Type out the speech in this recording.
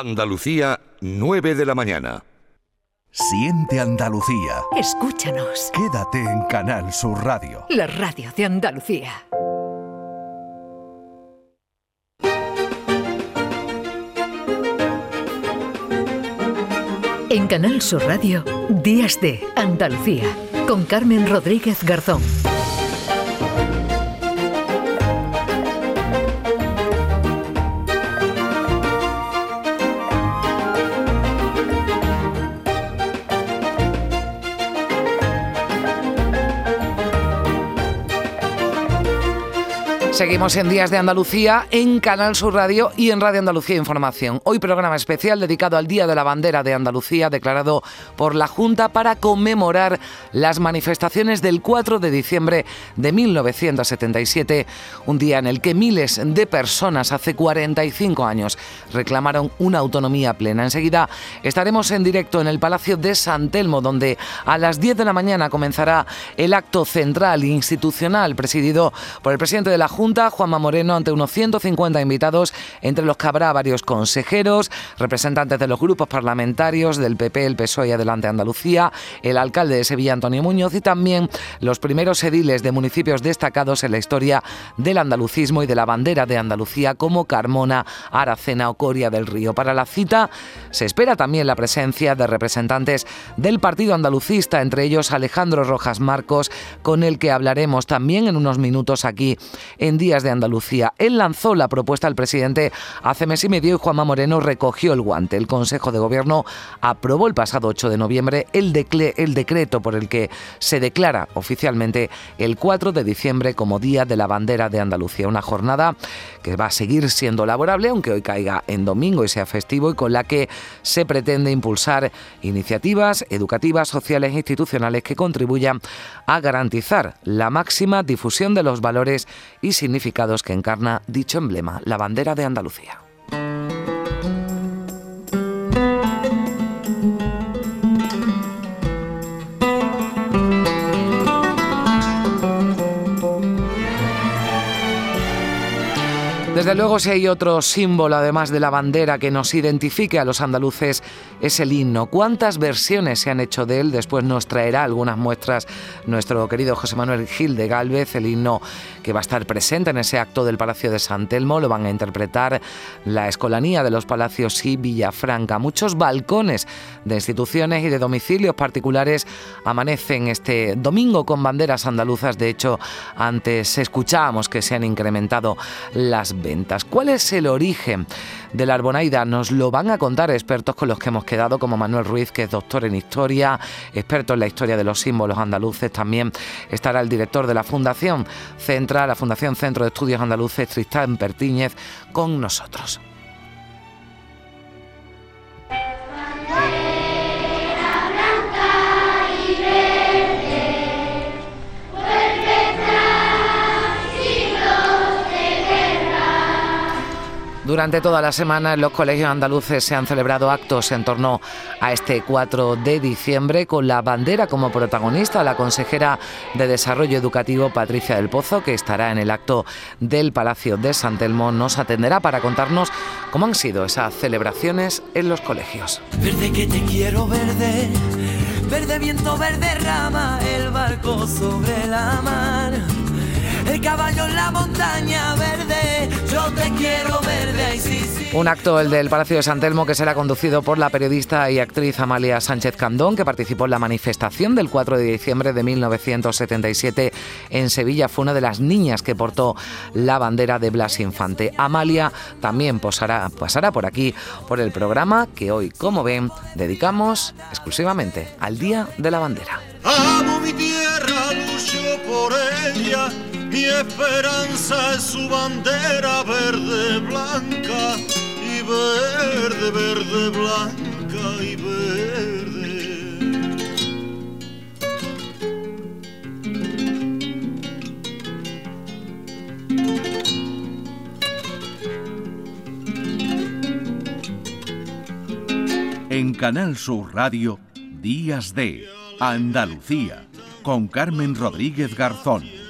Andalucía, 9 de la mañana. Siente Andalucía. Escúchanos. Quédate en Canal Sur Radio. La radio de Andalucía. En Canal Sur Radio, Días de Andalucía, con Carmen Rodríguez Garzón. Seguimos en Días de Andalucía en Canal Sur Radio y en Radio Andalucía Información. Hoy programa especial dedicado al Día de la Bandera de Andalucía declarado por la Junta para conmemorar las manifestaciones del 4 de diciembre de 1977, un día en el que miles de personas hace 45 años reclamaron una autonomía plena. Enseguida estaremos en directo en el Palacio de San Telmo donde a las 10 de la mañana comenzará el acto central institucional presidido por el presidente de la Junta Juanma Moreno, ante unos 150 invitados, entre los que habrá varios consejeros, representantes de los grupos parlamentarios del PP, el PSOE y Adelante Andalucía, el alcalde de Sevilla, Antonio Muñoz, y también los primeros ediles de municipios destacados en la historia del andalucismo y de la bandera de Andalucía, como Carmona, Aracena o Coria del Río. Para la cita se espera también la presencia de representantes del Partido Andalucista, entre ellos Alejandro Rojas Marcos, con el que hablaremos también en unos minutos aquí en Días de Andalucía. Él lanzó la propuesta al presidente hace mes y medio y Juanma Moreno recogió el guante. El Consejo de Gobierno aprobó el pasado 8 de noviembre el, el decreto por el que se declara oficialmente el 4 de diciembre como Día de la Bandera de Andalucía. Una jornada que va a seguir siendo laborable, aunque hoy caiga en domingo y sea festivo, y con la que se pretende impulsar iniciativas educativas, sociales e institucionales que contribuyan a garantizar la máxima difusión de los valores y significados que encarna dicho emblema, la bandera de Andalucía. Desde luego, si hay otro símbolo, además de la bandera, que nos identifique a los andaluces, es el himno. ¿Cuántas versiones se han hecho de él? Después nos traerá algunas muestras nuestro querido José Manuel Gil de Galvez, el himno que va a estar presente en ese acto del Palacio de San Telmo. Lo van a interpretar la Escolanía de los Palacios y Villafranca. Muchos balcones de instituciones y de domicilios particulares amanecen este domingo con banderas andaluzas. De hecho, antes escuchábamos que se han incrementado las ¿Cuál es el origen de la Arbonaida? Nos lo van a contar expertos con los que hemos quedado, como Manuel Ruiz, que es doctor en historia, experto en la historia de los símbolos andaluces. También estará el director de la Fundación Central, la Fundación Centro de Estudios Andaluces, Tristán Pertíñez, con nosotros. Durante toda la semana en los colegios andaluces se han celebrado actos en torno a este 4 de diciembre con la bandera como protagonista, la consejera de Desarrollo Educativo Patricia del Pozo, que estará en el acto del Palacio de San Telmo, nos atenderá para contarnos cómo han sido esas celebraciones en los colegios. Verde que te quiero verde, verde viento, verde rama, el barco sobre la mar el caballo en la montaña verde, yo te quiero verde, sí, sí. Un acto, el del Palacio de San Telmo, que será conducido por la periodista y actriz Amalia Sánchez Candón, que participó en la manifestación del 4 de diciembre de 1977 en Sevilla. Fue una de las niñas que portó la bandera de Blas Infante. Amalia también posará, pasará por aquí, por el programa que hoy, como ven, dedicamos exclusivamente al Día de la Bandera. Amo mi tierra, lucho por ella mi esperanza es su bandera verde, blanca y verde, verde, blanca y verde. En Canal Sur Radio, Días de Andalucía, con Carmen Rodríguez Garzón.